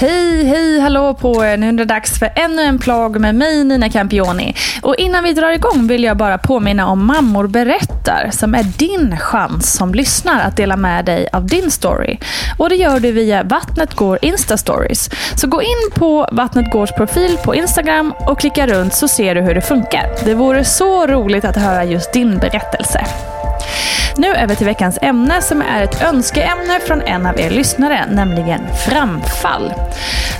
Hej, hej, hallå på er. Nu är det dags för ännu en plagg med mig, Nina Campioni. Och innan vi drar igång vill jag bara påminna om Mammor berättar, som är din chans som lyssnar att dela med dig av din story. Och det gör du via Vattnet Går Insta-stories. Så gå in på Vattnet Gårs profil på Instagram och klicka runt så ser du hur det funkar. Det vore så roligt att höra just din berättelse. Nu över till veckans ämne som är ett önskeämne från en av er lyssnare, nämligen framfall.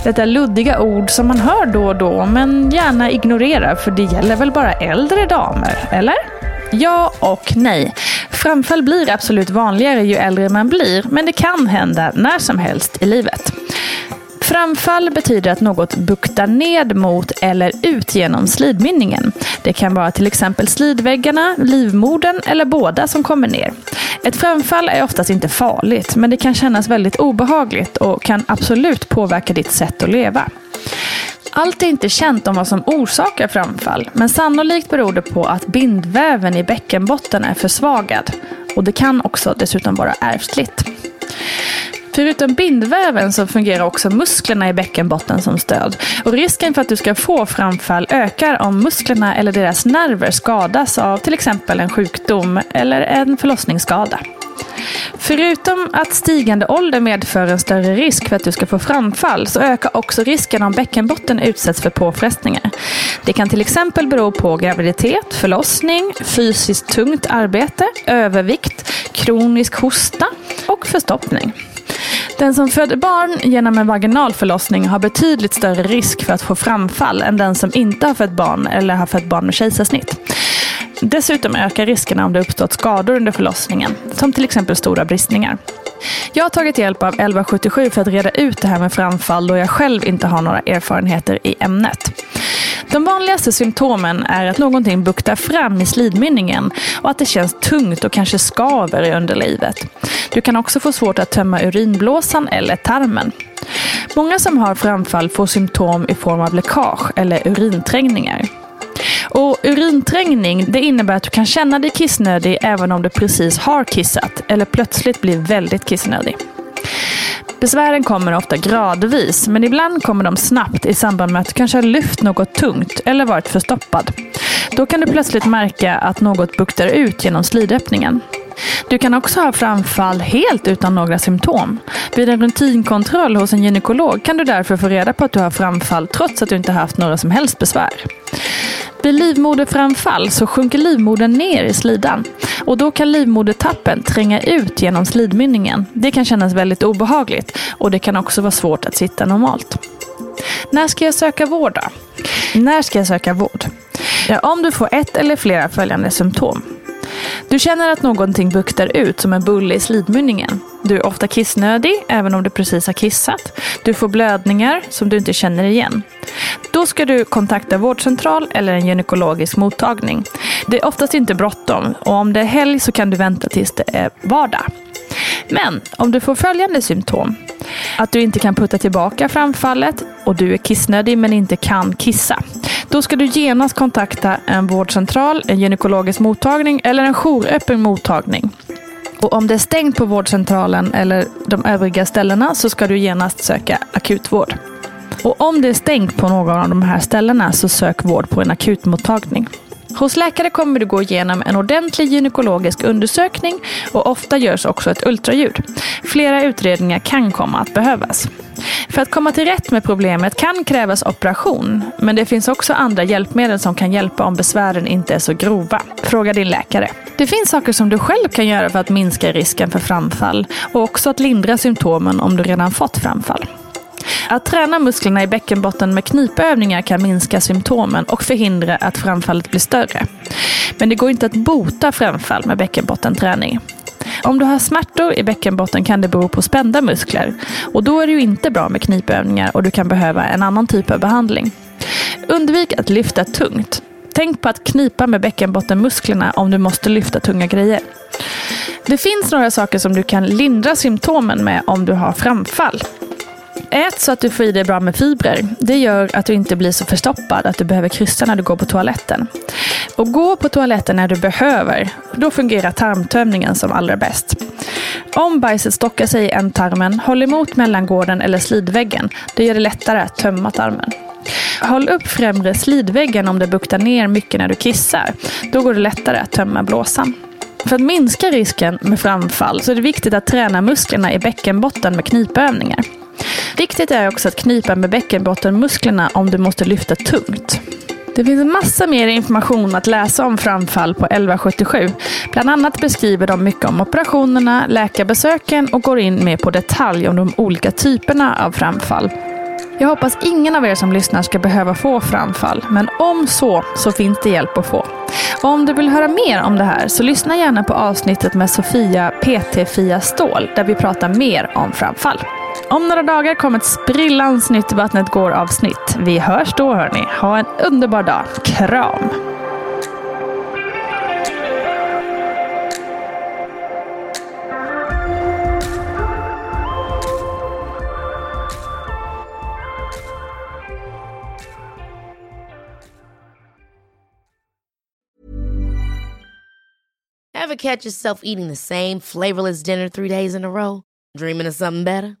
Detta luddiga ord som man hör då och då, men gärna ignorerar för det gäller väl bara äldre damer, eller? Ja och nej. Framfall blir absolut vanligare ju äldre man blir, men det kan hända när som helst i livet. Framfall betyder att något buktar ned mot eller ut genom slidmynningen. Det kan vara till exempel slidväggarna, livmodern eller båda som kommer ner. Ett framfall är oftast inte farligt, men det kan kännas väldigt obehagligt och kan absolut påverka ditt sätt att leva. Allt är inte känt om vad som orsakar framfall, men sannolikt beror det på att bindväven i bäckenbotten är försvagad. Och det kan också dessutom vara ärftligt. Förutom bindväven så fungerar också musklerna i bäckenbotten som stöd. Och risken för att du ska få framfall ökar om musklerna eller deras nerver skadas av till exempel en sjukdom eller en förlossningsskada. Förutom att stigande ålder medför en större risk för att du ska få framfall så ökar också risken om bäckenbotten utsätts för påfrestningar. Det kan till exempel bero på graviditet, förlossning, fysiskt tungt arbete, övervikt, kronisk hosta och förstoppning. Den som föder barn genom en vaginal förlossning har betydligt större risk för att få framfall än den som inte har fött barn eller har fött barn med kejsarsnitt. Dessutom ökar riskerna om det uppstått skador under förlossningen, som till exempel stora bristningar. Jag har tagit hjälp av 1177 för att reda ut det här med framfall då jag själv inte har några erfarenheter i ämnet. De vanligaste symptomen är att någonting buktar fram i slidmynningen och att det känns tungt och kanske skaver i underlivet. Du kan också få svårt att tömma urinblåsan eller tarmen. Många som har framfall får symptom i form av läckage eller urinträngningar. Och urinträngning det innebär att du kan känna dig kissnödig även om du precis har kissat eller plötsligt blir väldigt kissnödig. Besvären kommer ofta gradvis, men ibland kommer de snabbt i samband med att du kanske har lyft något tungt eller varit förstoppad. Då kan du plötsligt märka att något buktar ut genom slidöppningen. Du kan också ha framfall helt utan några symptom. Vid en rutinkontroll hos en gynekolog kan du därför få reda på att du har framfall trots att du inte haft några som helst besvär. Vid livmoderframfall så sjunker livmodern ner i slidan och då kan livmodertappen tränga ut genom slidmynningen. Det kan kännas väldigt obehagligt och det kan också vara svårt att sitta normalt. När ska jag söka vård då? När ska jag söka vård? Ja, om du får ett eller flera följande symptom. Du känner att någonting buktar ut som en bulle i slidmynningen. Du är ofta kissnödig, även om du precis har kissat. Du får blödningar som du inte känner igen. Då ska du kontakta vårdcentral eller en gynekologisk mottagning. Det är oftast inte bråttom och om det är helg så kan du vänta tills det är vardag. Men om du får följande symptom. Att du inte kan putta tillbaka framfallet och du är kissnödig men inte kan kissa. Då ska du genast kontakta en vårdcentral, en gynekologisk mottagning eller en jouröppen mottagning. Och om det är stängt på vårdcentralen eller de övriga ställena så ska du genast söka akutvård. Och om det är stängt på någon av de här ställena så sök vård på en akutmottagning. Hos läkare kommer du gå igenom en ordentlig gynekologisk undersökning och ofta görs också ett ultraljud. Flera utredningar kan komma att behövas. För att komma till rätt med problemet kan krävas operation, men det finns också andra hjälpmedel som kan hjälpa om besvären inte är så grova. Fråga din läkare. Det finns saker som du själv kan göra för att minska risken för framfall och också att lindra symptomen om du redan fått framfall. Att träna musklerna i bäckenbotten med knipövningar kan minska symptomen och förhindra att framfallet blir större. Men det går inte att bota framfall med bäckenbottenträning. Om du har smärtor i bäckenbotten kan det bero på spända muskler och då är det ju inte bra med knipövningar och du kan behöva en annan typ av behandling. Undvik att lyfta tungt. Tänk på att knipa med bäckenbottenmusklerna om du måste lyfta tunga grejer. Det finns några saker som du kan lindra symptomen med om du har framfall. Ät så att du får i dig bra med fibrer. Det gör att du inte blir så förstoppad att du behöver kryssa när du går på toaletten. Och gå på toaletten när du behöver. Då fungerar tarmtömningen som allra bäst. Om bajset stockar sig i ändtarmen, håll emot mellangården eller slidväggen. Det gör det lättare att tömma tarmen. Håll upp främre slidväggen om det buktar ner mycket när du kissar. Då går det lättare att tömma blåsan. För att minska risken med framfall så är det viktigt att träna musklerna i bäckenbotten med knipövningar. Viktigt är också att knipa med bäckenbottenmusklerna om du måste lyfta tungt. Det finns massa mer information att läsa om framfall på 1177. Bland annat beskriver de mycket om operationerna, läkarbesöken och går in mer på detalj om de olika typerna av framfall. Jag hoppas ingen av er som lyssnar ska behöva få framfall, men om så, så finns det hjälp att få. Och om du vill höra mer om det här så lyssna gärna på avsnittet med Sofia PT Fia Ståhl där vi pratar mer om framfall. Om några dagar kommer ett sprillans nytt Vattnet går avsnitt. Vi hörs då hörni. Ha en underbar dag. Kram! Ever catch yourself eating the same flavorless dinner three days in a row? Dreaming of something better?